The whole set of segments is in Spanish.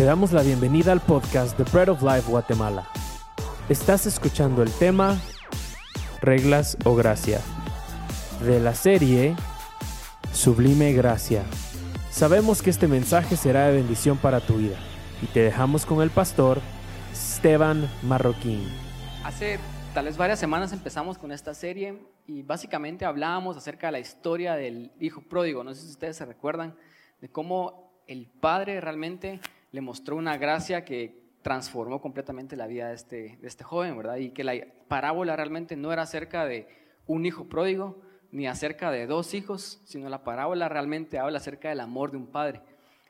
Te damos la bienvenida al podcast The Bread of Life Guatemala. Estás escuchando el tema Reglas o Gracia de la serie Sublime Gracia. Sabemos que este mensaje será de bendición para tu vida y te dejamos con el pastor Esteban Marroquín. Hace tal vez varias semanas empezamos con esta serie y básicamente hablábamos acerca de la historia del hijo pródigo. No sé si ustedes se recuerdan de cómo el padre realmente le mostró una gracia que transformó completamente la vida de este, de este joven, ¿verdad? Y que la parábola realmente no era acerca de un hijo pródigo ni acerca de dos hijos, sino la parábola realmente habla acerca del amor de un padre.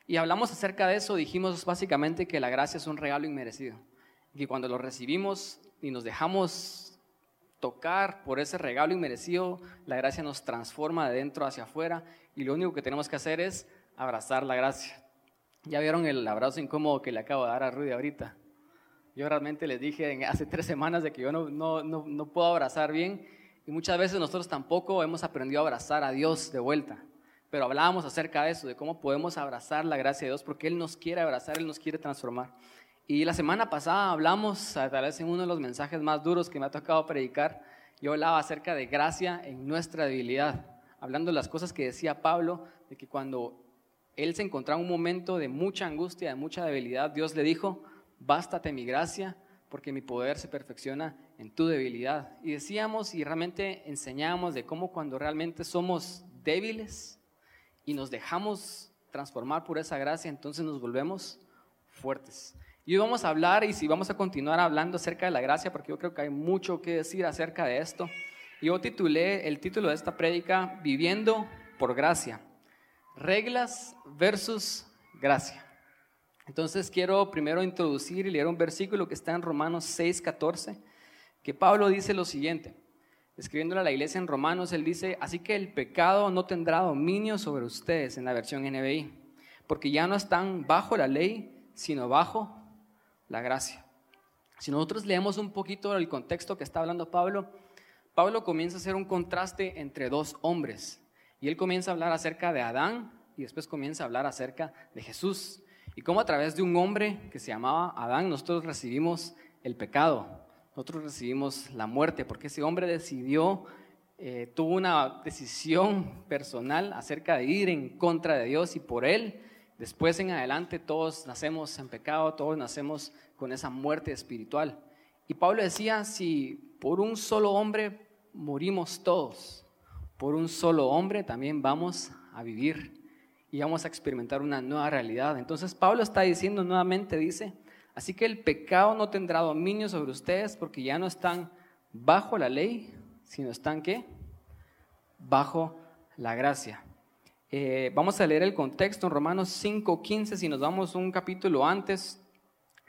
Y hablamos acerca de eso, dijimos básicamente que la gracia es un regalo inmerecido. Y cuando lo recibimos y nos dejamos tocar por ese regalo inmerecido, la gracia nos transforma de dentro hacia afuera y lo único que tenemos que hacer es abrazar la gracia. Ya vieron el abrazo incómodo que le acabo de dar a Rudy ahorita. Yo realmente les dije hace tres semanas de que yo no, no, no, no puedo abrazar bien y muchas veces nosotros tampoco hemos aprendido a abrazar a Dios de vuelta. Pero hablábamos acerca de eso, de cómo podemos abrazar la gracia de Dios, porque Él nos quiere abrazar, Él nos quiere transformar. Y la semana pasada hablamos, tal vez en uno de los mensajes más duros que me ha tocado predicar, yo hablaba acerca de gracia en nuestra debilidad, hablando de las cosas que decía Pablo, de que cuando él se encontraba en un momento de mucha angustia, de mucha debilidad, Dios le dijo, bástate mi gracia, porque mi poder se perfecciona en tu debilidad. Y decíamos y realmente enseñábamos de cómo cuando realmente somos débiles y nos dejamos transformar por esa gracia, entonces nos volvemos fuertes. Y hoy vamos a hablar y si vamos a continuar hablando acerca de la gracia, porque yo creo que hay mucho que decir acerca de esto. Yo titulé el título de esta prédica Viviendo por gracia. Reglas versus gracia. Entonces quiero primero introducir y leer un versículo que está en Romanos 6:14, que Pablo dice lo siguiente. Escribiéndole a la iglesia en Romanos, él dice, así que el pecado no tendrá dominio sobre ustedes en la versión NBI, porque ya no están bajo la ley, sino bajo la gracia. Si nosotros leemos un poquito el contexto que está hablando Pablo, Pablo comienza a hacer un contraste entre dos hombres. Y él comienza a hablar acerca de Adán y después comienza a hablar acerca de Jesús. Y cómo a través de un hombre que se llamaba Adán nosotros recibimos el pecado, nosotros recibimos la muerte, porque ese hombre decidió, eh, tuvo una decisión personal acerca de ir en contra de Dios y por él Después en adelante todos nacemos en pecado, todos nacemos con esa muerte espiritual. Y Pablo decía, si por un solo hombre morimos todos, por un solo hombre también vamos a vivir y vamos a experimentar una nueva realidad. Entonces Pablo está diciendo nuevamente, dice, así que el pecado no tendrá dominio sobre ustedes porque ya no están bajo la ley, sino están qué? Bajo la gracia. Eh, vamos a leer el contexto en Romanos 5:15, si nos vamos un capítulo antes.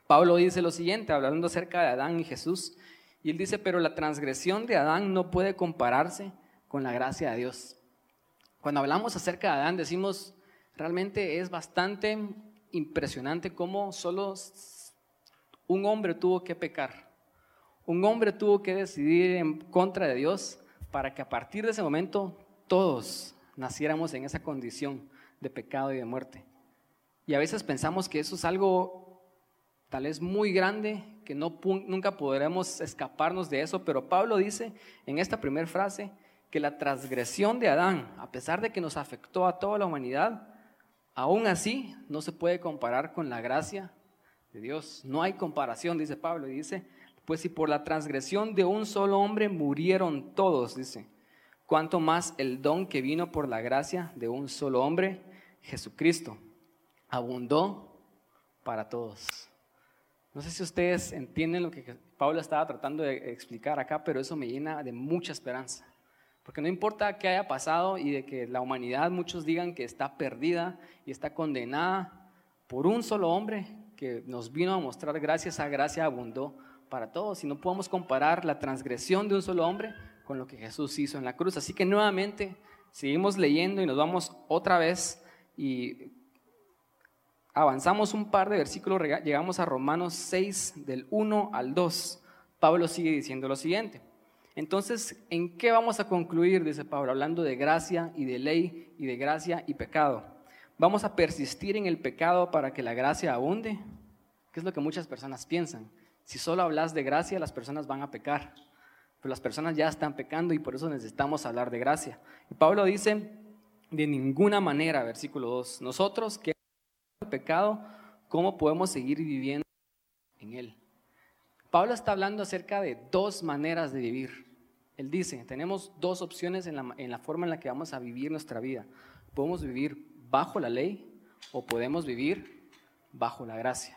Pablo dice lo siguiente, hablando acerca de Adán y Jesús, y él dice, pero la transgresión de Adán no puede compararse con la gracia de Dios. Cuando hablamos acerca de Adán, decimos, realmente es bastante impresionante cómo solo un hombre tuvo que pecar. Un hombre tuvo que decidir en contra de Dios para que a partir de ese momento todos naciéramos en esa condición de pecado y de muerte. Y a veces pensamos que eso es algo tal vez muy grande, que no, nunca podremos escaparnos de eso, pero Pablo dice en esta primera frase que la transgresión de Adán, a pesar de que nos afectó a toda la humanidad, aún así no se puede comparar con la gracia de Dios. No hay comparación, dice Pablo, y dice, pues si por la transgresión de un solo hombre murieron todos, dice, cuanto más el don que vino por la gracia de un solo hombre, Jesucristo, abundó para todos. No sé si ustedes entienden lo que Pablo estaba tratando de explicar acá, pero eso me llena de mucha esperanza. Porque no importa qué haya pasado y de que la humanidad muchos digan que está perdida y está condenada por un solo hombre que nos vino a mostrar gracias a gracia abundó para todos. Y no podemos comparar la transgresión de un solo hombre con lo que Jesús hizo en la cruz. Así que nuevamente seguimos leyendo y nos vamos otra vez y avanzamos un par de versículos, llegamos a Romanos 6 del 1 al 2. Pablo sigue diciendo lo siguiente. Entonces, ¿en qué vamos a concluir? Dice Pablo, hablando de gracia y de ley y de gracia y pecado. vamos a persistir en el pecado para que la gracia abunde, ¿Qué es lo que muchas personas piensan. Si solo hablas de gracia, las personas van a pecar. Pero las personas ya están pecando y por eso necesitamos hablar de gracia. Y Pablo dice, de ninguna manera, versículo 2, nosotros que el pecado, ¿cómo podemos seguir viviendo en él? Pablo está hablando acerca de dos maneras de vivir. Él dice, tenemos dos opciones en la, en la forma en la que vamos a vivir nuestra vida. Podemos vivir bajo la ley o podemos vivir bajo la gracia.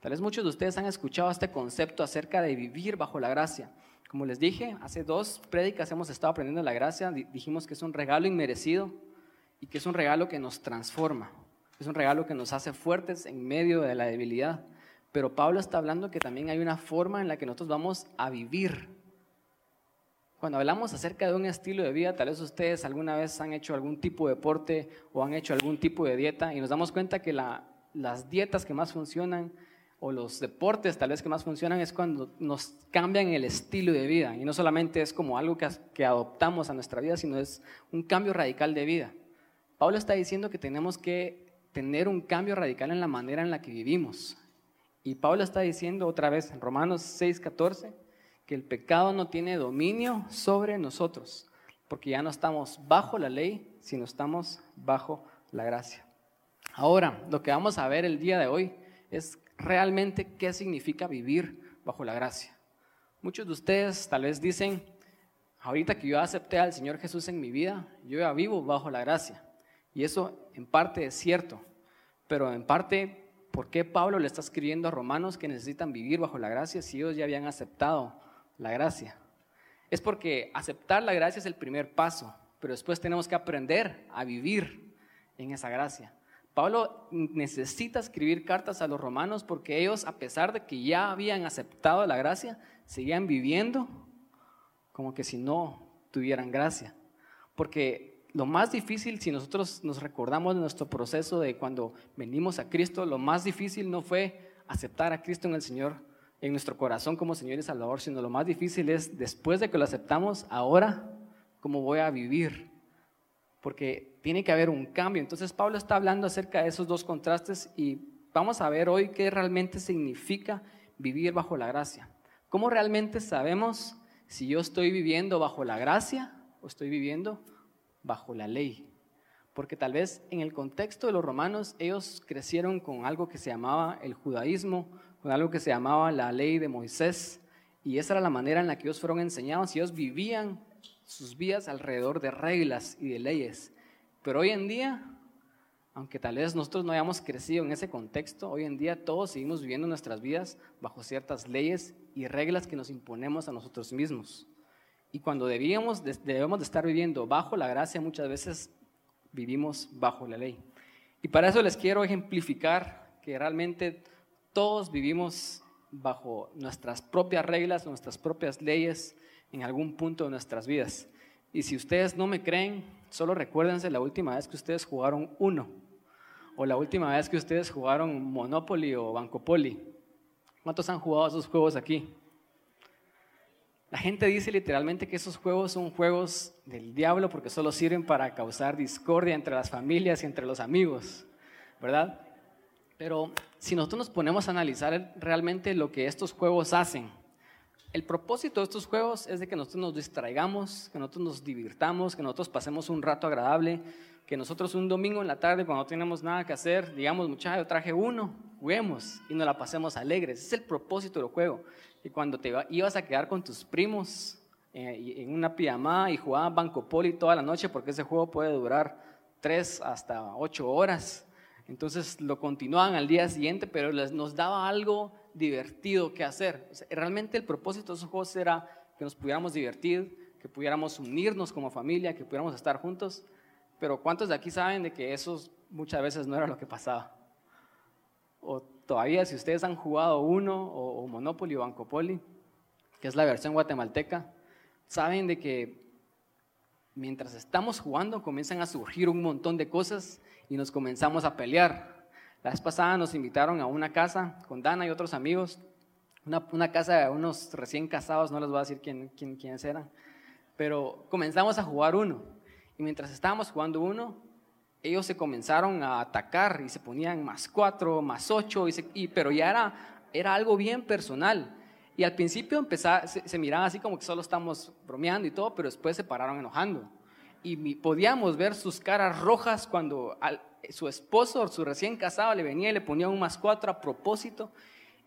Tal vez muchos de ustedes han escuchado este concepto acerca de vivir bajo la gracia. Como les dije, hace dos prédicas hemos estado aprendiendo la gracia, dijimos que es un regalo inmerecido y que es un regalo que nos transforma, es un regalo que nos hace fuertes en medio de la debilidad. Pero Pablo está hablando que también hay una forma en la que nosotros vamos a vivir. Cuando hablamos acerca de un estilo de vida, tal vez ustedes alguna vez han hecho algún tipo de deporte o han hecho algún tipo de dieta y nos damos cuenta que las dietas que más funcionan o los deportes tal vez que más funcionan es cuando nos cambian el estilo de vida. Y no solamente es como algo que, que adoptamos a nuestra vida, sino es un cambio radical de vida. Pablo está diciendo que tenemos que tener un cambio radical en la manera en la que vivimos. Y Pablo está diciendo otra vez en Romanos 6:14 que el pecado no tiene dominio sobre nosotros, porque ya no estamos bajo la ley, sino estamos bajo la gracia. Ahora, lo que vamos a ver el día de hoy es realmente qué significa vivir bajo la gracia. Muchos de ustedes tal vez dicen, ahorita que yo acepté al Señor Jesús en mi vida, yo ya vivo bajo la gracia. Y eso en parte es cierto, pero en parte, ¿por qué Pablo le está escribiendo a romanos que necesitan vivir bajo la gracia si ellos ya habían aceptado la gracia? Es porque aceptar la gracia es el primer paso, pero después tenemos que aprender a vivir en esa gracia. Pablo necesita escribir cartas a los romanos porque ellos, a pesar de que ya habían aceptado la gracia, seguían viviendo como que si no tuvieran gracia. Porque lo más difícil, si nosotros nos recordamos de nuestro proceso de cuando venimos a Cristo, lo más difícil no fue aceptar a Cristo en el Señor, en nuestro corazón como Señor y Salvador, sino lo más difícil es después de que lo aceptamos, ahora, ¿cómo voy a vivir? Porque tiene que haber un cambio. Entonces Pablo está hablando acerca de esos dos contrastes y vamos a ver hoy qué realmente significa vivir bajo la gracia. ¿Cómo realmente sabemos si yo estoy viviendo bajo la gracia o estoy viviendo bajo la ley? Porque tal vez en el contexto de los romanos ellos crecieron con algo que se llamaba el judaísmo, con algo que se llamaba la ley de Moisés, y esa era la manera en la que ellos fueron enseñados y ellos vivían sus vidas alrededor de reglas y de leyes. Pero hoy en día, aunque tal vez nosotros no hayamos crecido en ese contexto, hoy en día todos seguimos viviendo nuestras vidas bajo ciertas leyes y reglas que nos imponemos a nosotros mismos. Y cuando debíamos, debemos de estar viviendo bajo la gracia, muchas veces vivimos bajo la ley. Y para eso les quiero ejemplificar que realmente todos vivimos bajo nuestras propias reglas, nuestras propias leyes en algún punto de nuestras vidas. Y si ustedes no me creen, solo recuérdense la última vez que ustedes jugaron uno, o la última vez que ustedes jugaron Monopoly o Banco Poli. ¿Cuántos han jugado esos juegos aquí? La gente dice literalmente que esos juegos son juegos del diablo porque solo sirven para causar discordia entre las familias y entre los amigos, ¿verdad? Pero si nosotros nos ponemos a analizar realmente lo que estos juegos hacen, el propósito de estos juegos es de que nosotros nos distraigamos, que nosotros nos divirtamos, que nosotros pasemos un rato agradable, que nosotros un domingo en la tarde cuando no tenemos nada que hacer, digamos, muchachos, yo traje uno, juguemos y nos la pasemos alegres. Es el propósito del juego. Y cuando te ibas a quedar con tus primos eh, en una pijamada y jugaban Banco Poli toda la noche, porque ese juego puede durar tres hasta ocho horas. Entonces lo continuaban al día siguiente, pero nos daba algo divertido que hacer. realmente el propósito de esos juegos era que nos pudiéramos divertir, que pudiéramos unirnos como familia, que pudiéramos estar juntos. Pero ¿cuántos de aquí saben de que eso muchas veces no era lo que pasaba? Todavía si ustedes han jugado uno o, o Monopoly o Bancopoli, que es la versión guatemalteca, saben de que mientras estamos jugando comienzan a surgir un montón de cosas y nos comenzamos a pelear. La vez pasada nos invitaron a una casa con Dana y otros amigos, una, casa de unos recién casados, no les voy a decir quién, quién, quiénes eran, pero comenzamos a jugar uno. Y mientras estábamos jugando uno, ellos se comenzaron a atacar y se ponían más cuatro, más ocho, y, pero ya era, era algo bien personal. Y al principio empezaba, se, se, miraban así como que solo estamos bromeando y todo, pero después se pararon enojando. Y podíamos ver sus caras rojas cuando su esposo, su recién casado, le venía y le ponía un más cuatro a propósito.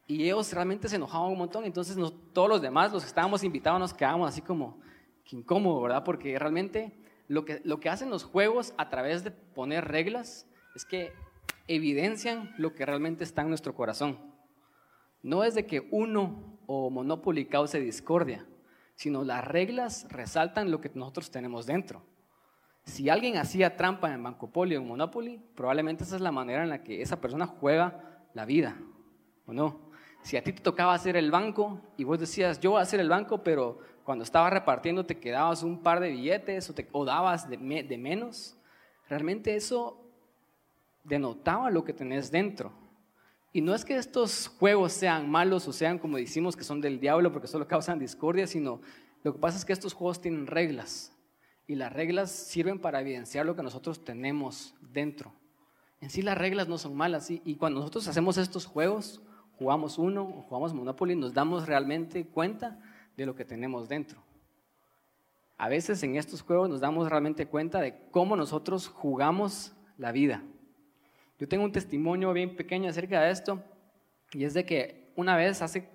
Y ellos realmente se enojaban un montón. Entonces todos los demás, los que estábamos invitados, nos quedábamos así como que incómodo, ¿verdad? Porque realmente lo que, lo que hacen los juegos a través de poner reglas es que evidencian lo que realmente está en nuestro corazón. No es de que uno o Monopoly cause discordia, sino las reglas resaltan lo que nosotros tenemos dentro. Si alguien hacía trampa en Bancopolio o en Monopoly, probablemente esa es la manera en la que esa persona juega la vida, ¿o no? Si a ti te tocaba hacer el banco y vos decías, yo voy a hacer el banco, pero cuando estabas repartiendo te quedabas un par de billetes o, te, dabas de, de menos, realmente eso denotaba lo que tenés dentro. Y no es que estos juegos sean malos o sean como decimos que son del diablo porque solo causan discordia, sino lo que pasa es que estos juegos tienen reglas y las reglas sirven para evidenciar lo que nosotros tenemos dentro. En sí las reglas no son malas y cuando nosotros hacemos estos juegos, jugamos uno o jugamos Monopoly, nos damos realmente cuenta de lo que tenemos dentro. A veces en estos juegos nos damos realmente cuenta de cómo nosotros jugamos la vida. Yo tengo un testimonio bien pequeño acerca de esto y es de que una vez hace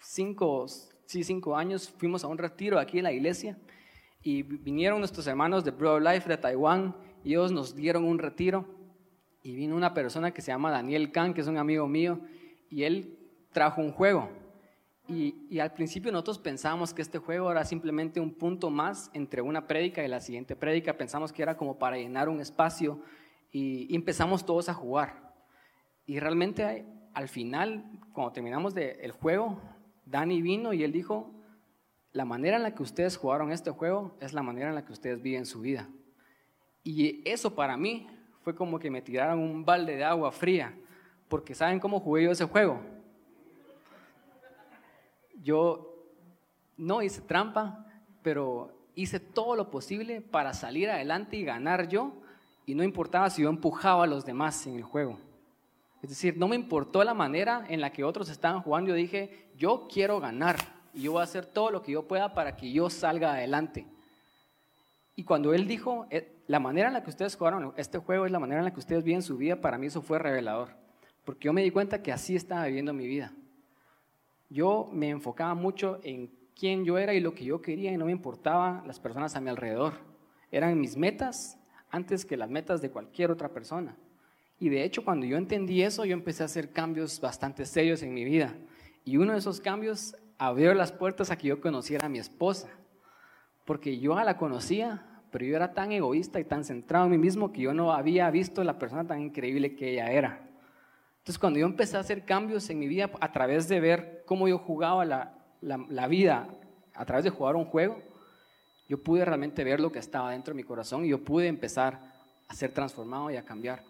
cinco, sí, cinco años fuimos a un retiro aquí en la iglesia y vinieron nuestros hermanos de Bro Life de Taiwán y ellos nos dieron un retiro y vino una persona que se llama Daniel Kang, que es un amigo mío, y él trajo un juego. Y, al principio nosotros pensábamos que este juego era simplemente un punto más entre una prédica y la siguiente prédica. Pensamos que era como para llenar un espacio y, empezamos todos a jugar. Y realmente al final, cuando terminamos de, el juego, Dani vino y él dijo, la manera en la que ustedes jugaron este juego es la manera en la que ustedes viven su vida. Y eso para mí fue como que me tiraron un balde de agua fría, porque ¿saben cómo jugué yo ese juego? Yo no hice trampa, pero hice todo lo posible para salir adelante y ganar yo, y no importaba si yo empujaba a los demás en el juego. Es decir, no me importó la manera en la que otros estaban jugando, yo dije, yo quiero ganar, y yo voy a hacer todo lo que yo pueda para que yo salga adelante. Y cuando él dijo, eh, la manera en la que ustedes jugaron este juego es la manera en la que ustedes viven su vida, para mí eso fue revelador, porque yo me di cuenta que así estaba viviendo mi vida yo me enfocaba mucho en quién yo era y lo que yo quería y no me importaba las personas a mi alrededor. Eran mis metas antes que las metas de cualquier otra persona. Y de hecho, cuando yo entendí eso, yo empecé a hacer cambios bastante serios en mi vida. Y uno de esos cambios abrió las puertas a que yo conociera a mi esposa. Porque yo la conocía, pero yo era tan egoísta y tan centrado en mí mismo que yo no había visto la persona tan increíble que ella era. Entonces, cuando yo empecé a hacer cambios en mi vida a través de ver cómo yo jugaba la, la, vida, a través de jugar un juego, yo pude realmente ver lo que estaba dentro de mi corazón y yo pude empezar a ser transformado y a cambiar.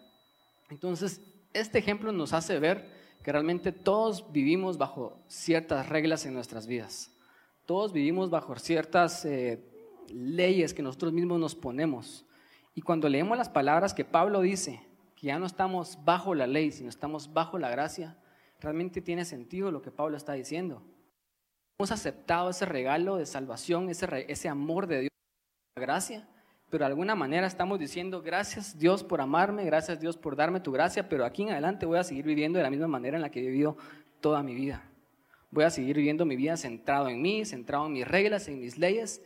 Entonces, este ejemplo nos hace ver que realmente todos vivimos bajo ciertas reglas en nuestras vidas. Todos vivimos bajo ciertas eh, leyes que nosotros mismos nos ponemos. Y cuando leemos las palabras que Pablo dice, que ya no estamos bajo la ley, sino estamos bajo la gracia, realmente tiene sentido lo que Pablo está diciendo. Hemos aceptado ese regalo de salvación, ese, amor de Dios, la gracia, pero de alguna manera estamos diciendo, gracias Dios por amarme, gracias Dios por darme tu gracia, pero aquí en adelante voy a seguir viviendo de la misma manera en la que he vivido toda mi vida. Voy a seguir viviendo mi vida centrado en mí, centrado en mis reglas, en mis leyes,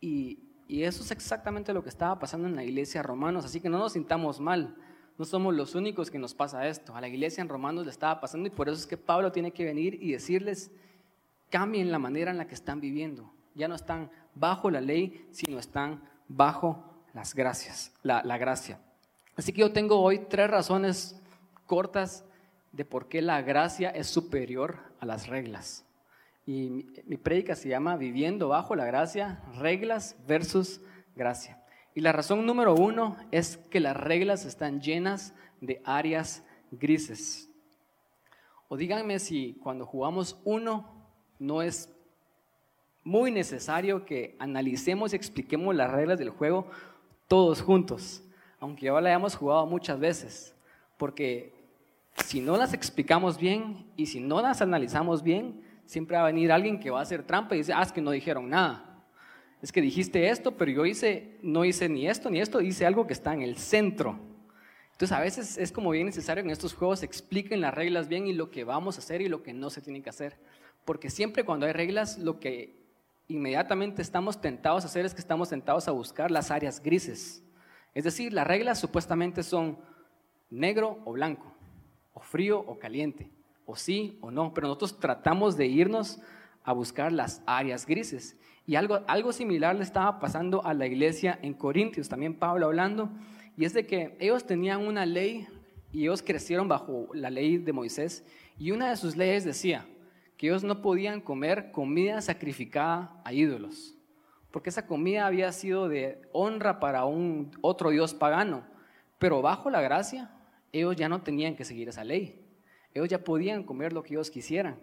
y, y eso es exactamente lo que estaba pasando en la iglesia romanos, así que no nos sintamos mal. No somos los únicos que nos pasa esto. A la iglesia en Romanos le estaba pasando y por eso es que Pablo tiene que venir y decirles, cambien la manera en la que están viviendo. Ya no están bajo la ley, sino están bajo las gracias, la, gracia. Así que yo tengo hoy tres razones cortas de por qué la gracia es superior a las reglas. Y mi, mi prédica se llama Viviendo bajo la gracia, reglas versus gracia. Y la razón número uno es que las reglas están llenas de áreas grises. O díganme si cuando jugamos uno no es muy necesario que analicemos y expliquemos las reglas del juego todos juntos. aunque ya la hayamos jugado muchas veces, porque si no las explicamos bien y si no las analizamos bien, siempre va a venir alguien que va a hacer trampa y dice, ah, es que no dijeron nada. Es que dijiste esto, pero yo hice, no hice ni esto ni esto, hice algo que está en el centro. Entonces a veces es como bien necesario que en estos juegos expliquen las reglas bien y lo que vamos a hacer y lo que no se tiene que hacer. Porque siempre cuando hay reglas, lo que inmediatamente estamos tentados a hacer es que estamos tentados a buscar las áreas grises. Es decir, las reglas supuestamente son negro o blanco, o frío o caliente, o sí o no, pero nosotros tratamos de irnos a buscar las áreas grises. Y algo, algo similar le estaba pasando a la iglesia en Corintios, también Pablo hablando, y es de que ellos tenían una ley y ellos crecieron bajo la ley de Moisés, y una de sus leyes decía que ellos no podían comer comida sacrificada a ídolos, porque esa comida había sido de honra para un otro dios pagano, pero bajo la gracia ellos ya no tenían que seguir esa ley, ellos ya podían comer lo que ellos quisieran.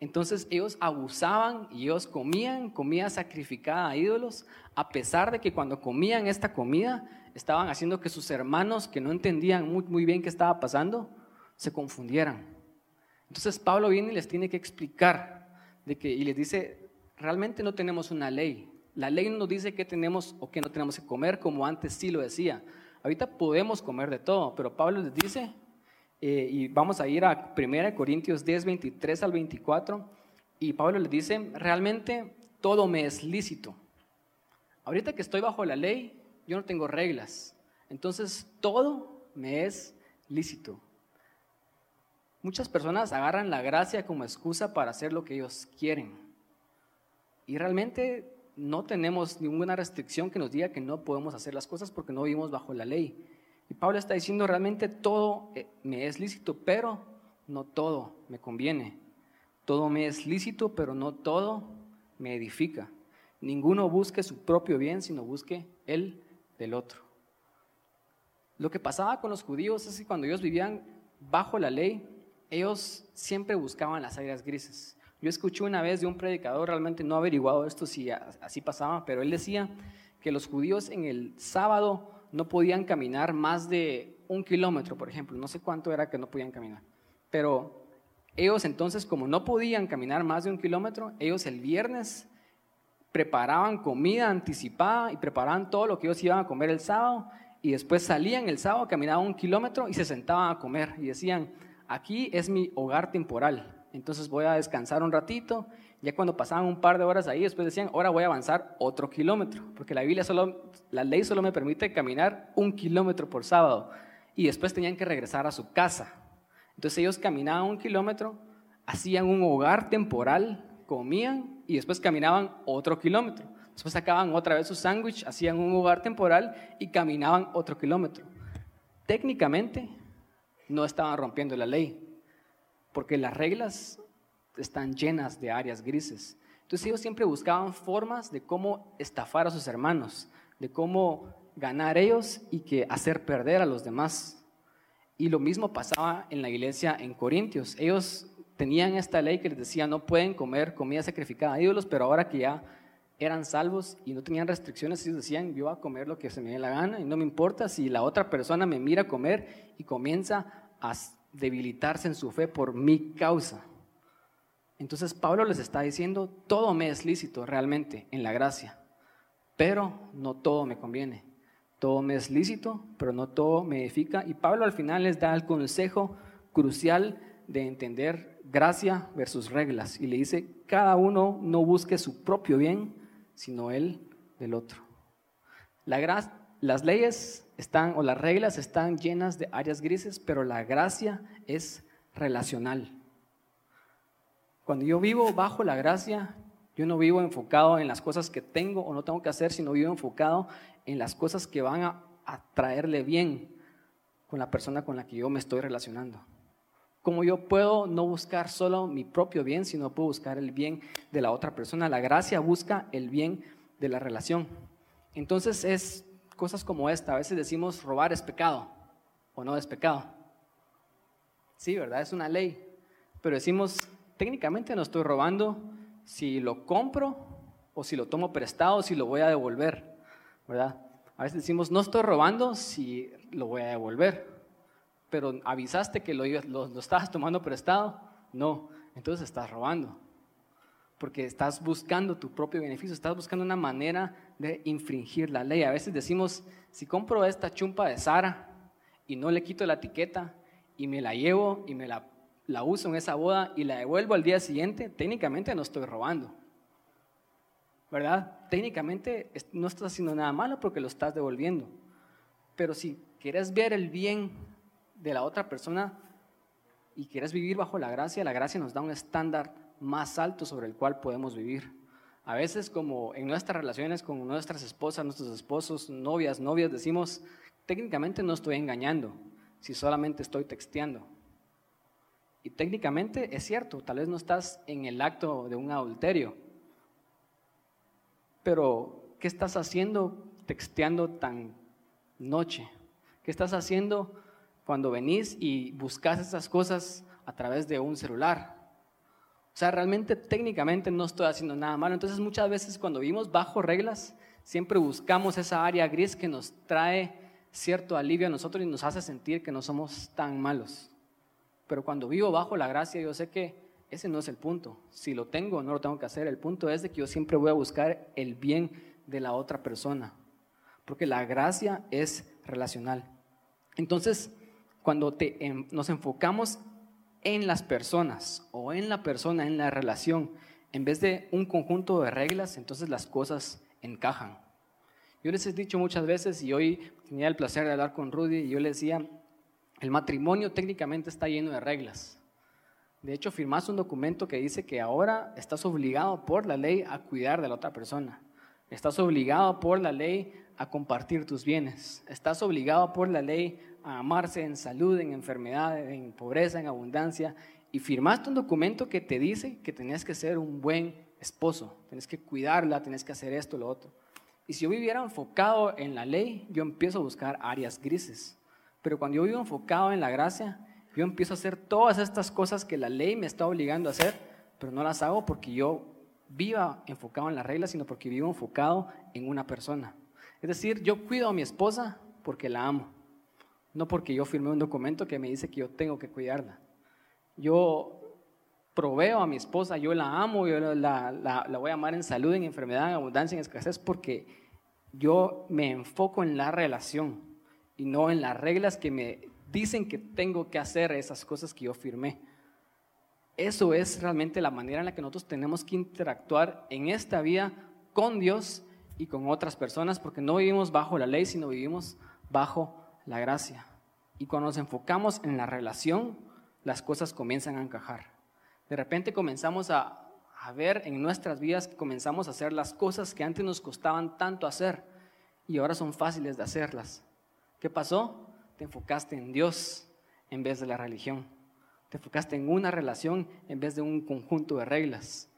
Entonces ellos abusaban y ellos comían comida sacrificada a ídolos, a pesar de que cuando comían esta comida estaban haciendo que sus hermanos que no entendían muy, muy bien qué estaba pasando, se confundieran. Entonces Pablo viene y les tiene que explicar de que, y les dice, realmente no tenemos una ley. La ley no nos dice qué tenemos o qué no tenemos que comer, como antes sí lo decía. Ahorita podemos comer de todo, pero Pablo les dice, eh, y vamos a ir a 1 Corintios 10, 23 al 24. Y Pablo le dice, realmente todo me es lícito. Ahorita que estoy bajo la ley, yo no tengo reglas. Entonces todo me es lícito. Muchas personas agarran la gracia como excusa para hacer lo que ellos quieren. Y realmente no tenemos ninguna restricción que nos diga que no podemos hacer las cosas porque no vivimos bajo la ley. Y Pablo está diciendo, realmente todo eh, me es lícito, pero no todo me conviene. Todo me es lícito, pero no todo me edifica. Ninguno busque su propio bien, sino busque el del otro. Lo que pasaba con los judíos es que cuando ellos vivían bajo la ley, ellos siempre buscaban las áreas grises. Yo escuché una vez de un predicador, realmente no averiguado esto si así pasaba, pero él decía que los judíos en el sábado no podían caminar más de un kilómetro, por ejemplo. No sé cuánto era que no podían caminar. Pero ellos entonces, como no podían caminar más de un kilómetro, ellos el viernes preparaban comida anticipada y preparaban todo lo que ellos iban a comer el sábado y después salían el sábado, caminaban un kilómetro y se sentaban a comer y decían, aquí es mi hogar temporal, entonces voy a descansar un ratito ya cuando pasaban un par de horas ahí, después decían, ahora voy a avanzar otro kilómetro, porque la Biblia solo, la ley solo me permite caminar un kilómetro por sábado. Y después tenían que regresar a su casa. Entonces ellos caminaban un kilómetro, hacían un hogar temporal, comían y después caminaban otro kilómetro. Después sacaban otra vez su sándwich, hacían un hogar temporal y caminaban otro kilómetro. Técnicamente no estaban rompiendo la ley, porque las reglas están llenas de áreas grises. Entonces ellos siempre buscaban formas de cómo estafar a sus hermanos, de cómo ganar ellos y que hacer perder a los demás. Y lo mismo pasaba en la iglesia en Corintios. Ellos tenían esta ley que les decía no pueden comer comida sacrificada a ídolos, pero ahora que ya eran salvos y no tenían restricciones, ellos decían yo voy a comer lo que se me dé la gana y no me importa si la otra persona me mira comer y comienza a debilitarse en su fe por mi causa. Entonces Pablo les está diciendo, todo me es lícito realmente en la gracia, pero no todo me conviene. Todo me es lícito, pero no todo me edifica. Y Pablo al final les da el consejo crucial de entender gracia versus reglas. Y le dice, cada uno no busque su propio bien, sino el del otro. las leyes están, o las reglas están llenas de áreas grises, pero la gracia es relacional. Cuando yo vivo bajo la gracia, yo no vivo enfocado en las cosas que tengo o no tengo que hacer, sino vivo enfocado en las cosas que van a, traerle bien con la persona con la que yo me estoy relacionando. Como yo puedo no buscar solo mi propio bien, sino puedo buscar el bien de la otra persona. La gracia busca el bien de la relación. Entonces es cosas como esta. A veces decimos robar es pecado o no es pecado. Sí, ¿verdad? Es una ley. Pero decimos técnicamente no estoy robando si lo compro o si lo tomo prestado, o si lo voy a devolver, ¿verdad? A veces decimos, no estoy robando si lo voy a devolver. Pero avisaste que lo, lo, estabas tomando prestado. No, entonces estás robando. Porque estás buscando tu propio beneficio, estás buscando una manera de infringir la ley. A veces decimos, si compro esta chumpa de Sara y no le quito la etiqueta y me la llevo y me la, la uso en esa boda y la devuelvo al día siguiente, técnicamente no estoy robando. ¿verdad? Técnicamente no estás haciendo nada malo porque lo estás devolviendo. Pero si quieres ver el bien de la otra persona y quieres vivir bajo la gracia, la gracia nos da un estándar más alto sobre el cual podemos vivir. A veces como en nuestras relaciones con nuestras esposas, nuestros esposos, novias, novias, decimos, técnicamente no estoy engañando, si solamente estoy texteando. Y técnicamente es cierto, tal vez no estás en el acto de un adulterio, pero, ¿qué estás haciendo texteando tan noche? ¿Qué estás haciendo cuando venís y buscas esas cosas a través de un celular? O sea, realmente técnicamente no estoy haciendo nada malo. Entonces muchas veces cuando vivimos bajo reglas, siempre buscamos esa área gris que nos trae cierto alivio a nosotros y nos hace sentir que no somos tan malos. Pero cuando vivo bajo la gracia, yo sé que ese no es el punto. Si lo tengo, no lo tengo que hacer. El punto es de que yo siempre voy a buscar el bien de la otra persona. Porque la gracia es relacional. Entonces, cuando nos enfocamos en las personas o en la persona, en la relación, en vez de un conjunto de reglas, entonces las cosas encajan. Yo les he dicho muchas veces y hoy tenía el placer de hablar con Rudy y yo le decía, el matrimonio técnicamente está lleno de reglas. De hecho, firmas un documento que dice que ahora estás obligado por la ley a cuidar de la otra persona. Estás obligado por la ley a compartir tus bienes. Estás obligado por la ley a amarse en salud, en enfermedad, en pobreza, en abundancia. Y firmaste un documento que te dice que tenías que ser un buen esposo, tienes que cuidarla, tienes que hacer esto, lo otro. Y si yo viviera enfocado en la ley, yo empiezo a buscar áreas grises. Pero cuando yo vivo enfocado en la gracia, yo empiezo a hacer todas estas cosas que la ley me está obligando a hacer, pero no las hago porque yo viva enfocado en las reglas, sino porque vivo enfocado en una persona. Es decir, yo cuido a mi esposa porque la amo, no porque yo firmé un documento que me dice que yo tengo que cuidarla. Yo proveo a mi esposa, yo la amo, yo la, la voy a amar en salud, en enfermedad, en abundancia, en escasez, porque yo me enfoco en la relación y no en las reglas que me dicen que tengo que hacer esas cosas que yo firmé. Eso es realmente la manera en la que nosotros tenemos que interactuar en esta vida con Dios y con otras personas, porque no vivimos bajo la ley, sino vivimos bajo la gracia. Y cuando nos enfocamos en la relación, las cosas comienzan a encajar. De repente comenzamos a, a ver en nuestras vidas, comenzamos a hacer las cosas que antes nos costaban tanto hacer y ahora son fáciles de hacerlas. ¿Qué pasó? te enfocaste en Dios en vez de la religión. Te enfocaste en una relación en vez de un conjunto de reglas.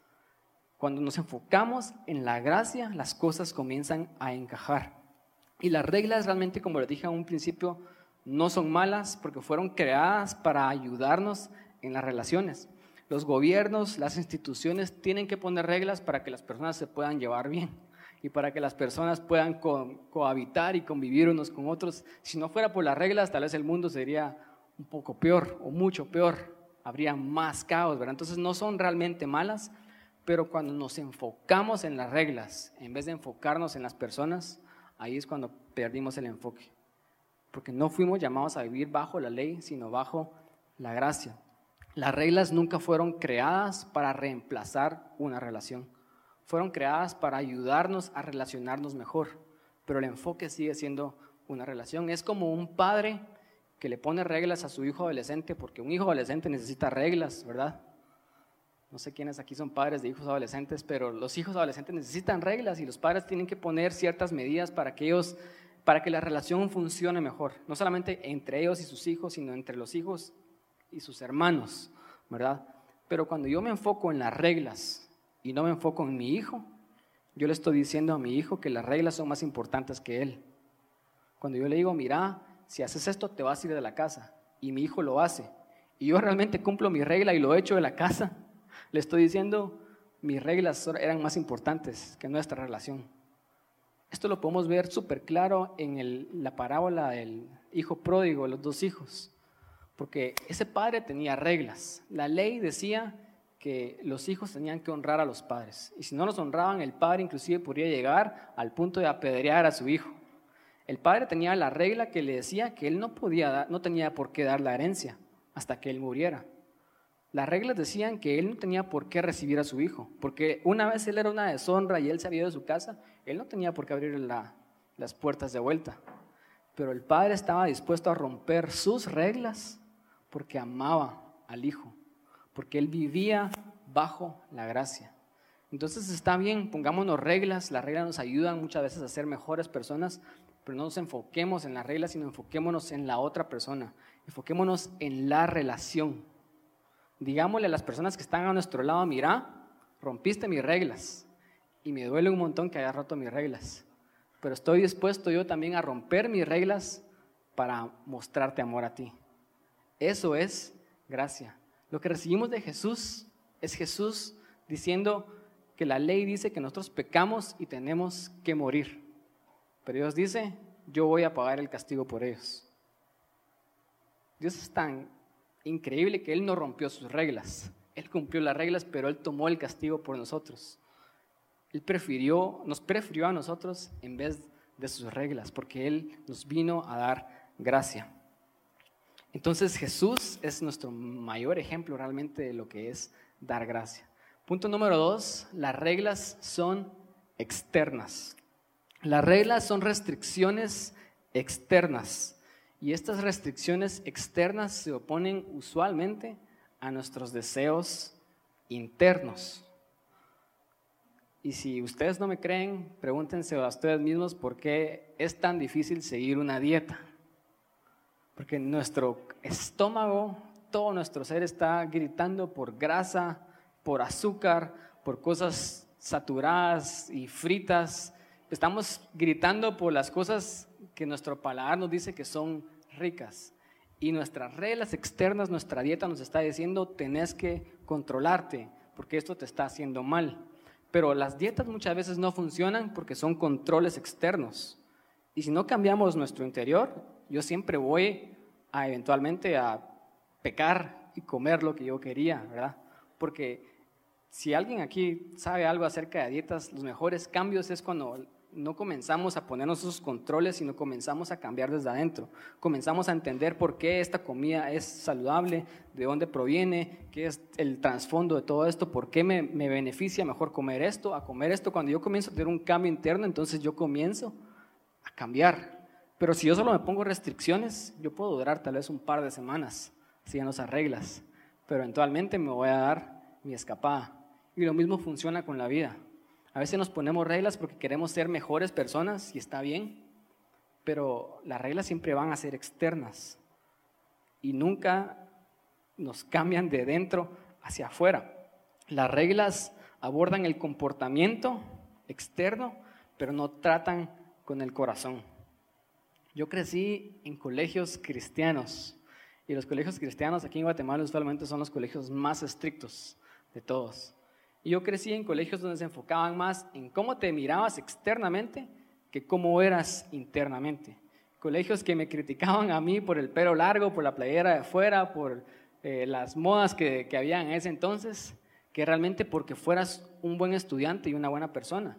Cuando nos enfocamos en la gracia, las cosas comienzan a encajar. Y las reglas realmente, como les dije a un principio, no son malas porque fueron creadas para ayudarnos en las relaciones. Los gobiernos, las instituciones tienen que poner reglas para que las personas se puedan llevar bien y para que las personas puedan cohabitar y convivir unos con otros. Si no fuera por las reglas, tal vez el mundo sería un poco peor o mucho peor. Habría más caos, ¿verdad? Entonces no son realmente malas, pero cuando nos enfocamos en las reglas, en vez de enfocarnos en las personas, ahí es cuando perdimos el enfoque. Porque no fuimos llamados a vivir bajo la ley, sino bajo la gracia. Las reglas nunca fueron creadas para reemplazar una relación fueron creadas para ayudarnos a relacionarnos mejor, pero el enfoque sigue siendo una relación. Es como un padre que le pone reglas a su hijo adolescente, porque un hijo adolescente necesita reglas, ¿verdad? No sé quiénes aquí son padres de hijos adolescentes, pero los hijos adolescentes necesitan reglas y los padres tienen que poner ciertas medidas para que ellos, para que la relación funcione mejor, no solamente entre ellos y sus hijos, sino entre los hijos y sus hermanos, ¿verdad? Pero cuando yo me enfoco en las reglas, y no me enfoco en mi hijo, yo le estoy diciendo a mi hijo que las reglas son más importantes que él. Cuando yo le digo, mira, si haces esto te vas a ir de la casa, y mi hijo lo hace, y yo realmente cumplo mi regla y lo echo de la casa, le estoy diciendo, mis reglas eran más importantes que nuestra relación. Esto lo podemos ver súper claro en la parábola del hijo pródigo, los dos hijos. Porque ese padre tenía reglas. La ley decía que los hijos tenían que honrar a los padres. Y si no los honraban, el padre inclusive podría llegar al punto de apedrear a su hijo. El padre tenía la regla que le decía que él no podía no tenía por qué dar la herencia hasta que él muriera. Las reglas decían que él no tenía por qué recibir a su hijo, porque una vez él era una deshonra y él se había ido de su casa, él no tenía por qué abrir las puertas de vuelta. Pero el padre estaba dispuesto a romper sus reglas porque amaba al hijo, porque él vivía bajo la gracia. Entonces está bien, pongámonos reglas, las reglas nos ayudan muchas veces a ser mejores personas, pero no nos enfoquemos en las reglas, sino enfoquémonos en la otra persona, enfoquémonos en la relación. Digámosle a las personas que están a nuestro lado, mira, rompiste mis reglas y me duele un montón que hayas roto mis reglas, pero estoy dispuesto yo también a romper mis reglas para mostrarte amor a ti. Eso es gracia. Lo que recibimos de Jesús es Jesús diciendo que la ley dice que nosotros pecamos y tenemos que morir. Pero Dios dice, yo voy a pagar el castigo por ellos. Dios es tan increíble que Él no rompió sus reglas. Él cumplió las reglas, pero Él tomó el castigo por nosotros. Él prefirió, nos prefirió a nosotros en vez de sus reglas, porque Él nos vino a dar gracia. Entonces Jesús es nuestro mayor ejemplo realmente de lo que es dar gracia. Punto número dos, las reglas son externas. Las reglas son restricciones externas y estas restricciones externas se oponen usualmente a nuestros deseos internos. Y si ustedes no me creen, pregúntense a ustedes mismos por qué es tan difícil seguir una dieta. Porque nuestro estómago, todo nuestro ser está gritando por grasa, por azúcar, por cosas saturadas y fritas, Estamos gritando por las cosas que nuestro paladar nos dice que son ricas. Y nuestras reglas externas, nuestra dieta nos está diciendo, tenés que controlarte, porque esto te está haciendo mal. Pero las dietas muchas veces no funcionan porque son controles externos. Y si no cambiamos nuestro interior, yo siempre voy a eventualmente a pecar y comer lo que yo quería, ¿verdad? Porque si alguien aquí sabe algo acerca de dietas, los mejores cambios es cuando no comenzamos a ponernos esos controles, sino comenzamos a cambiar desde adentro. Comenzamos a entender por qué esta comida es saludable, de dónde proviene, qué es el trasfondo de todo esto, por qué me, me, beneficia mejor comer esto, a comer esto. Cuando yo comienzo a tener un cambio interno, entonces yo comienzo a cambiar. Pero si yo solo me pongo restricciones, yo puedo durar tal vez un par de semanas siguiendo esas reglas, pero eventualmente me voy a dar mi escapada. Y lo mismo funciona con la vida. A veces nos ponemos reglas porque queremos ser mejores personas y está bien, pero las reglas siempre van a ser externas y nunca nos cambian de dentro hacia afuera. Las reglas abordan el comportamiento externo, pero no tratan con el corazón. Yo crecí en colegios cristianos y los colegios cristianos aquí en Guatemala usualmente son los colegios más estrictos de todos. Y yo crecí en colegios donde se enfocaban más en cómo te mirabas externamente que cómo eras internamente. Colegios que me criticaban a mí por el pelo largo, por la playera de afuera, por eh, las modas que, que había en ese entonces, que realmente porque fueras un buen estudiante y una buena persona.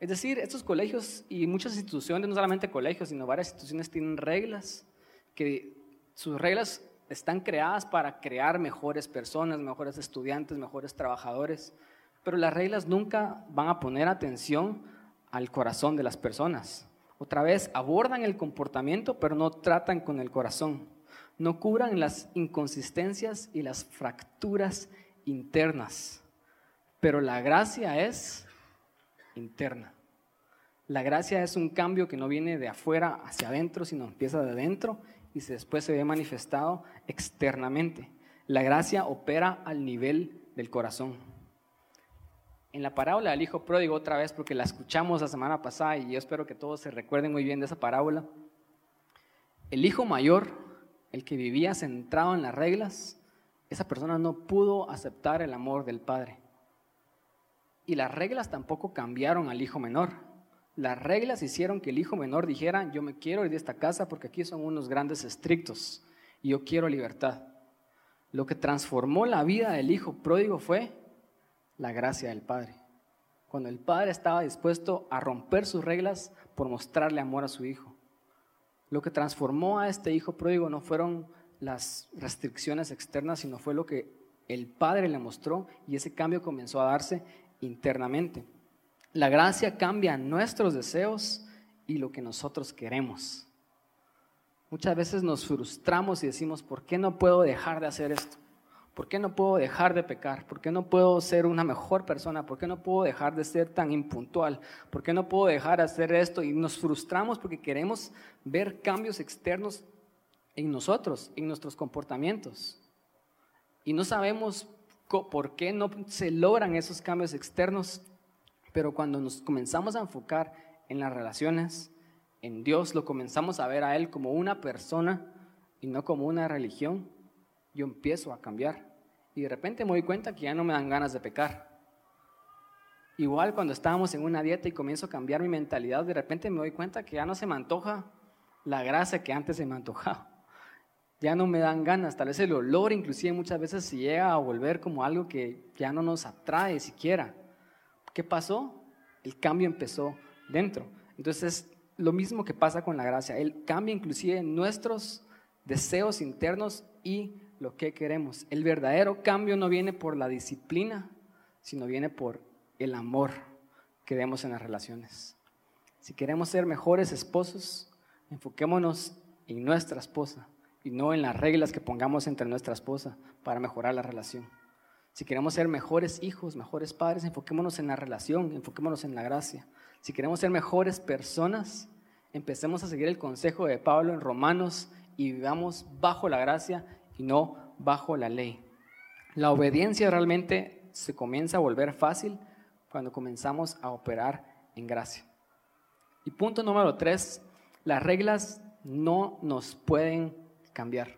Es decir, estos colegios y muchas instituciones, no solamente colegios, sino varias instituciones tienen reglas, que sus reglas están creadas para crear mejores personas, mejores estudiantes, mejores trabajadores, pero las reglas nunca van a poner atención al corazón de las personas. Otra vez, abordan el comportamiento, pero no tratan con el corazón. No cubran las inconsistencias y las fracturas internas. Pero la gracia es interna. La gracia es un cambio que no viene de afuera hacia adentro, sino empieza de adentro y después se ve manifestado externamente. La gracia opera al nivel del corazón. En la parábola del hijo pródigo, otra vez, porque la escuchamos la semana pasada y yo espero que todos se recuerden muy bien de esa parábola, el hijo mayor, el que vivía centrado en las reglas, esa persona no pudo aceptar el amor del padre. Y las reglas tampoco cambiaron al hijo menor. Las reglas hicieron que el hijo menor dijera, yo me quiero ir de esta casa porque aquí son unos grandes estrictos y yo quiero libertad. Lo que transformó la vida del hijo pródigo fue la gracia del Padre. Cuando el Padre estaba dispuesto a romper sus reglas por mostrarle amor a su hijo. Lo que transformó a este hijo pródigo no fueron las restricciones externas, sino fue lo que el Padre le mostró y ese cambio comenzó a darse internamente. La gracia cambia nuestros deseos y lo que nosotros queremos. Muchas veces nos frustramos y decimos, ¿por qué no puedo dejar de hacer esto? ¿Por qué no puedo dejar de pecar? ¿Por qué no puedo ser una mejor persona? ¿Por qué no puedo dejar de ser tan impuntual? ¿Por qué no puedo dejar de hacer esto? Y nos frustramos porque queremos ver cambios externos en nosotros, en nuestros comportamientos. Y no sabemos por qué no se logran esos cambios externos, pero cuando nos comenzamos a enfocar en las relaciones, en Dios, lo comenzamos a ver a Él como una persona y no como una religión, yo empiezo a cambiar. Y de repente me doy cuenta que ya no me dan ganas de pecar. Igual cuando estábamos en una dieta y comienzo a cambiar mi mentalidad, de repente me doy cuenta que ya no se me antoja la grasa que antes se me antojaba. Ya no me dan ganas, tal vez el olor inclusive muchas veces se llega a volver como algo que ya no nos atrae siquiera. ¿Qué pasó? El cambio empezó dentro. Entonces lo mismo que pasa con la gracia. Él cambia inclusive nuestros deseos internos y lo que queremos. El verdadero cambio no viene por la disciplina, sino viene por el amor que demos en las relaciones. Si queremos ser mejores esposos, enfoquémonos en nuestra esposa y no en las reglas que pongamos entre nuestra esposa para mejorar la relación. Si queremos ser mejores hijos, mejores padres, enfoquémonos en la relación, enfoquémonos en la gracia. Si queremos ser mejores personas, empecemos a seguir el consejo de Pablo en Romanos y vivamos bajo la gracia y no bajo la ley. La obediencia realmente se comienza a volver fácil cuando comenzamos a operar en gracia. Y punto número tres, las reglas no nos pueden cambiar.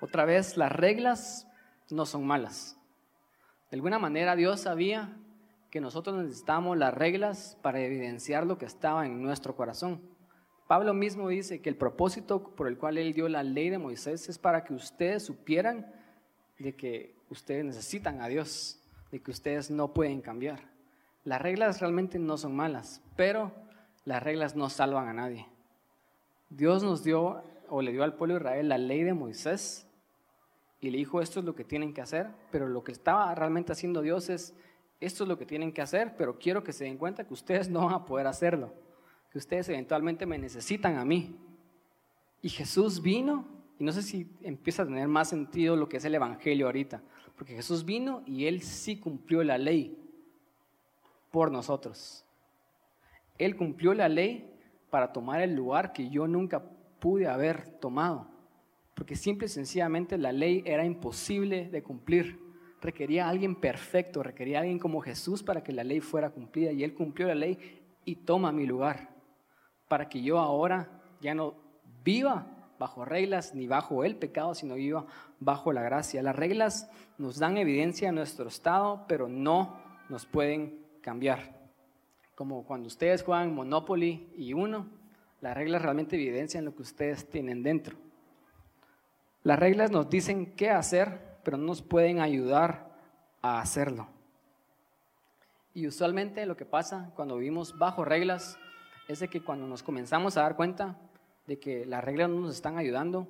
Otra vez, las reglas no son malas. De alguna manera Dios sabía que nosotros necesitamos las reglas para evidenciar lo que estaba en nuestro corazón. Pablo mismo dice que el propósito por el cual él dio la ley de Moisés es para que ustedes supieran de que ustedes necesitan a Dios, de que ustedes no pueden cambiar. Las reglas realmente no son malas, pero las reglas no salvan a nadie. Dios nos dio o le dio al pueblo de Israel la ley de Moisés y le dijo esto es lo que tienen que hacer, pero lo que estaba realmente haciendo Dios es esto es lo que tienen que hacer, pero quiero que se den cuenta que ustedes no van a poder hacerlo, que ustedes eventualmente me necesitan a mí. Y Jesús vino, y no sé si empieza a tener más sentido lo que es el Evangelio ahorita, porque Jesús vino y Él sí cumplió la ley por nosotros. Él cumplió la ley para tomar el lugar que yo nunca pude haber tomado, porque simple y sencillamente la ley era imposible de cumplir requería a alguien perfecto, requería a alguien como Jesús para que la ley fuera cumplida. Y Él cumplió la ley y toma mi lugar, para que yo ahora ya no viva bajo reglas ni bajo el pecado, sino viva bajo la gracia. Las reglas nos dan evidencia de nuestro estado, pero no nos pueden cambiar. Como cuando ustedes juegan Monopoly y uno, las reglas realmente evidencian lo que ustedes tienen dentro. Las reglas nos dicen qué hacer, pero no nos pueden ayudar a hacerlo. Y usualmente lo que pasa cuando vivimos bajo reglas es de que cuando nos comenzamos a dar cuenta de que las reglas no nos están ayudando,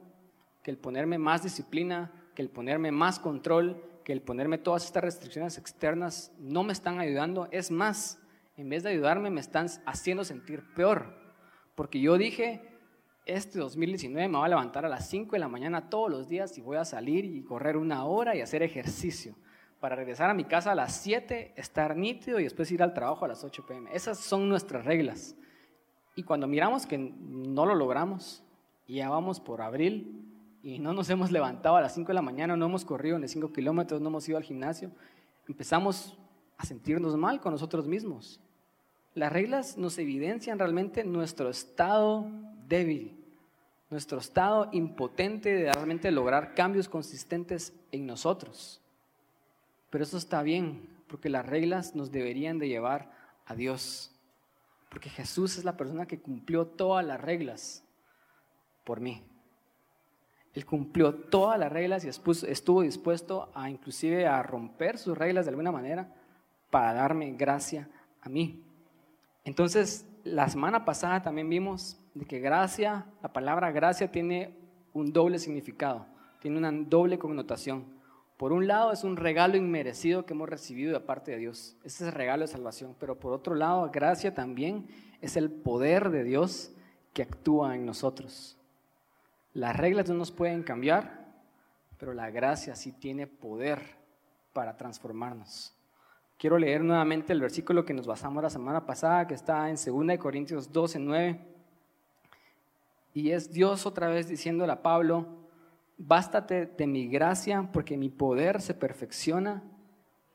que el ponerme más disciplina, que el ponerme más control, que el ponerme todas estas restricciones externas no me están ayudando, es más, en vez de ayudarme me están haciendo sentir peor, porque yo dije este 2019 me voy a levantar a las 5 de la mañana todos los días y voy a salir y correr una hora y hacer ejercicio. Para regresar a mi casa a las 7, estar nítido y después ir al trabajo a las 8 pm. Esas son nuestras reglas. Y cuando miramos que no lo logramos, y ya vamos por abril y no nos hemos levantado a las 5 de la mañana, no hemos corrido ni 5 kilómetros, no hemos ido al gimnasio, empezamos a sentirnos mal con nosotros mismos. Las reglas nos evidencian realmente nuestro estado débil nuestro estado impotente de realmente lograr cambios consistentes en nosotros. Pero eso está bien, porque las reglas nos deberían de llevar a Dios. Porque Jesús es la persona que cumplió todas las reglas por mí. Él cumplió todas las reglas y estuvo dispuesto a inclusive a romper sus reglas de alguna manera para darme gracia a mí. Entonces, la semana pasada también vimos de que gracia, la palabra gracia tiene un doble significado, tiene una doble connotación. Por un lado es un regalo inmerecido que hemos recibido de parte de Dios, ese es el regalo de salvación, pero por otro lado gracia también es el poder de Dios que actúa en nosotros. Las reglas no nos pueden cambiar, pero la gracia sí tiene poder para transformarnos. Quiero leer nuevamente el versículo que nos basamos la semana pasada, que está en 2 Corintios 12, 9. Y es Dios otra vez diciéndole a Pablo, bástate de mi gracia porque mi poder se perfecciona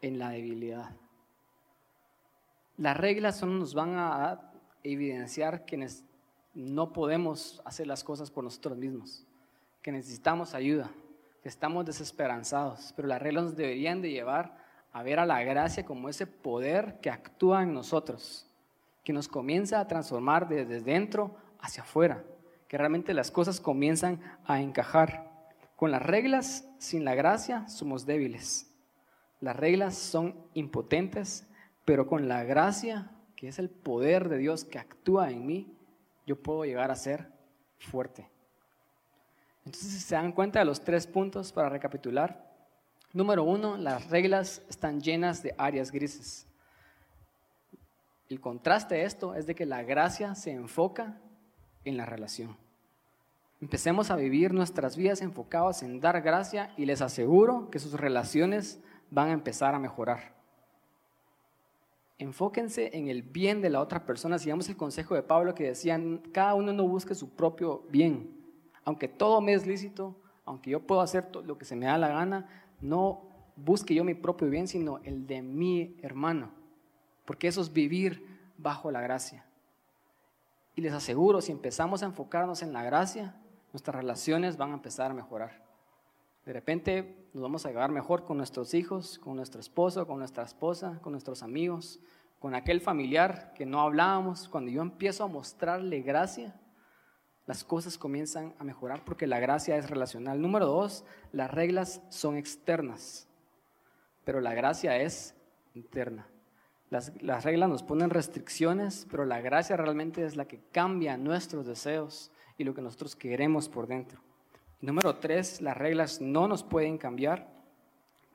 en la debilidad. Las reglas solo nos van a evidenciar quienes no podemos hacer las cosas por nosotros mismos, que necesitamos ayuda, que estamos desesperanzados, pero las reglas nos deberían de llevar a ver a la gracia como ese poder que actúa en nosotros, que nos comienza a transformar desde dentro hacia afuera, que realmente las cosas comienzan a encajar. Con las reglas, sin la gracia, somos débiles. Las reglas son impotentes, pero con la gracia, que es el poder de Dios que actúa en mí, yo puedo llegar a ser fuerte. Entonces, si se dan cuenta de los tres puntos para recapitular, Número uno, las reglas están llenas de áreas grises. El contraste de esto es de que la gracia se enfoca en la relación. Empecemos a vivir nuestras vidas enfocadas en dar gracia y les aseguro que sus relaciones van a empezar a mejorar. Enfóquense en el bien de la otra persona. Sigamos el consejo de Pablo que decían, cada uno no busque su propio bien. Aunque todo me es lícito, aunque yo puedo hacer lo que se me da la gana, no busque yo mi propio bien, sino el de mi hermano, porque eso es vivir bajo la gracia. Y les aseguro, si empezamos a enfocarnos en la gracia, nuestras relaciones van a empezar a mejorar. De repente nos vamos a llevar mejor con nuestros hijos, con nuestro esposo, con nuestra esposa, con nuestros amigos, con aquel familiar que no hablábamos. Cuando yo empiezo a mostrarle gracia, las cosas comienzan a mejorar porque la gracia es relacional. Número dos, las reglas son externas, pero la gracia es interna. Las, reglas nos ponen restricciones, pero la gracia realmente es la que cambia nuestros deseos y lo que nosotros queremos por dentro. Número tres, las reglas no nos pueden cambiar,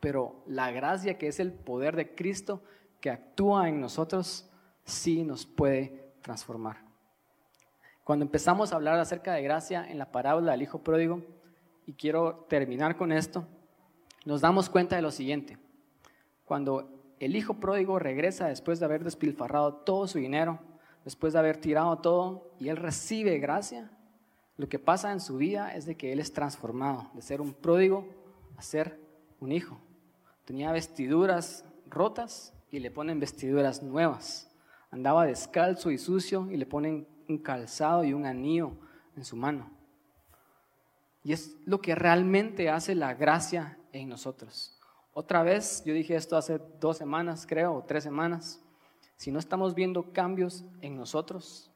pero la gracia que es el poder de Cristo que actúa en nosotros sí nos puede transformar. Cuando empezamos a hablar acerca de gracia en la parábola del Hijo Pródigo, y quiero terminar con esto, nos damos cuenta de lo siguiente. Cuando el Hijo Pródigo regresa después de haber despilfarrado todo su dinero, después de haber tirado todo, y él recibe gracia, lo que pasa en su vida es de que él es transformado, de ser un pródigo a ser un hijo. Tenía vestiduras rotas y le ponen vestiduras nuevas. Andaba descalzo y sucio y le ponen un calzado y un anillo en su mano. Y es lo que realmente hace la gracia en nosotros. Otra vez, yo dije esto hace dos semanas, creo, o tres semanas. Si no estamos viendo cambios en nosotros,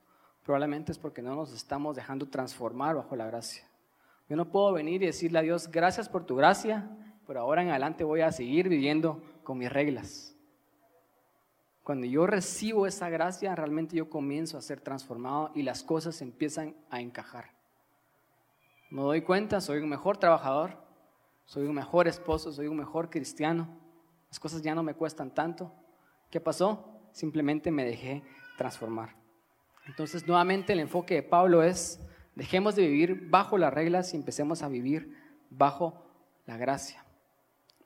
probablemente es porque no nos estamos dejando transformar bajo la gracia. Yo no puedo venir y decirle a Dios, gracias por tu gracia, pero ahora en adelante voy a seguir viviendo con mis reglas. Cuando yo recibo esa gracia, realmente yo comienzo a ser transformado y las cosas empiezan a encajar. Me doy cuenta, soy un mejor trabajador, soy un mejor esposo, soy un mejor cristiano. Las cosas ya no me cuestan tanto. ¿Qué pasó? Simplemente me dejé transformar. Entonces, nuevamente el enfoque de Pablo es, dejemos de vivir bajo las reglas y empecemos a vivir bajo la gracia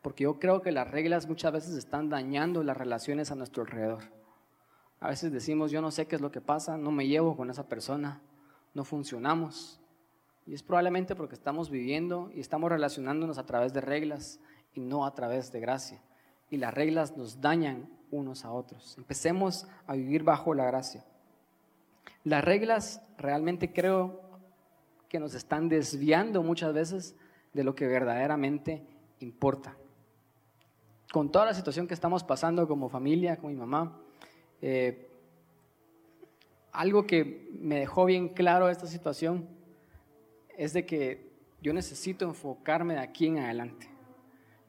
porque yo creo que las reglas muchas veces están dañando las relaciones a nuestro alrededor. A veces decimos, yo no sé qué es lo que pasa, no me llevo con esa persona, no funcionamos. Y es probablemente porque estamos viviendo y estamos relacionándonos a través de reglas y no a través de gracia. Y las reglas nos dañan unos a otros. Empecemos a vivir bajo la gracia. Las reglas realmente creo que nos están desviando muchas veces de lo que verdaderamente importa con toda la situación que estamos pasando como familia, con mi mamá, eh, algo que me dejó bien claro esta situación es de que yo necesito enfocarme de aquí en adelante.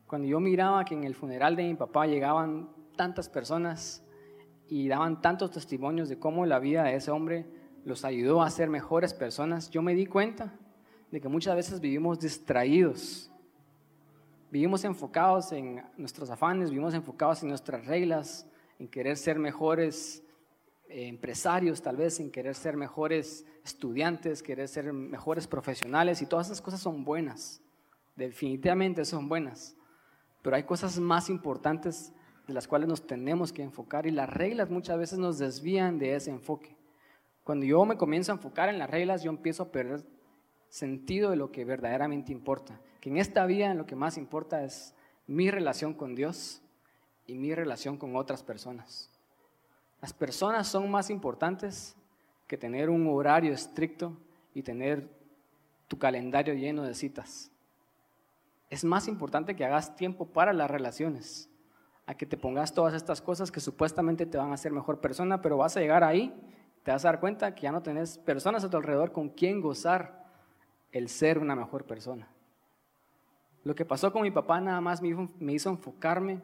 Cuando yo miraba que en el funeral de mi papá llegaban tantas personas y daban tantos testimonios de cómo la vida de ese hombre los ayudó a ser mejores personas, yo me di cuenta de que muchas veces vivimos distraídos, vivimos enfocados en nuestros afanes, vivimos enfocados en nuestras reglas, en querer ser mejores eh, empresarios, tal vez en querer ser mejores estudiantes, querer ser mejores profesionales y todas esas cosas son buenas, definitivamente son buenas, pero hay cosas más importantes de las cuales nos tenemos que enfocar y las reglas muchas veces nos desvían de ese enfoque. Cuando yo me comienzo a enfocar en las reglas, yo empiezo a perder sentido de lo que verdaderamente importa. Que en esta vida lo que más importa es mi relación con Dios y mi relación con otras personas. Las personas son más importantes que tener un horario estricto y tener tu calendario lleno de citas. Es más importante que hagas tiempo para las relaciones, a que te pongas todas estas cosas que supuestamente te van a hacer mejor persona, pero vas a llegar ahí, te vas a dar cuenta que ya no tenés personas a tu alrededor con quien gozar el ser una mejor persona. Lo que pasó con mi papá nada más me hizo enfocarme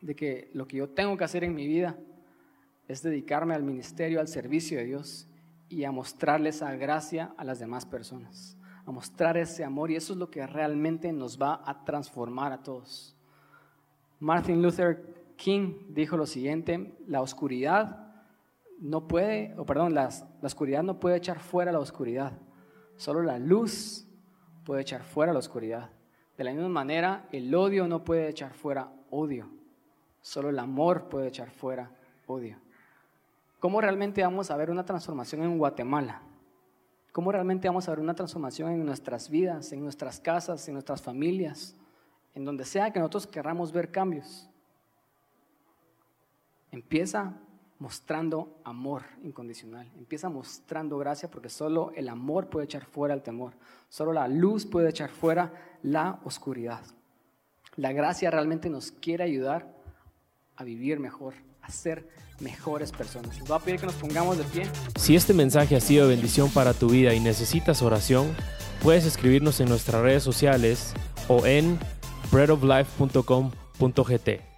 de que lo que yo tengo que hacer en mi vida es dedicarme al ministerio, al servicio de Dios y a mostrarle esa gracia a las demás personas, a mostrar ese amor y eso es lo que realmente nos va a transformar a todos. Martin Luther King dijo lo siguiente, la oscuridad no puede, o perdón, la oscuridad no puede echar fuera la oscuridad, solo la luz puede echar fuera la oscuridad. De la misma manera, el odio no puede echar fuera odio, solo el amor puede echar fuera odio. ¿Cómo realmente vamos a ver una transformación en Guatemala? ¿Cómo realmente vamos a ver una transformación en nuestras vidas, en nuestras casas, en nuestras familias, en donde sea que nosotros querramos ver cambios? Empieza mostrando amor incondicional, empieza mostrando gracia porque solo el amor puede echar fuera el temor, solo la luz puede echar fuera la oscuridad. La gracia realmente nos quiere ayudar a vivir mejor, a ser mejores personas. Les voy a pedir que nos pongamos de pie. Si este mensaje ha sido bendición para tu vida y necesitas oración, puedes escribirnos en nuestras redes sociales o en breadoflife.com.gt.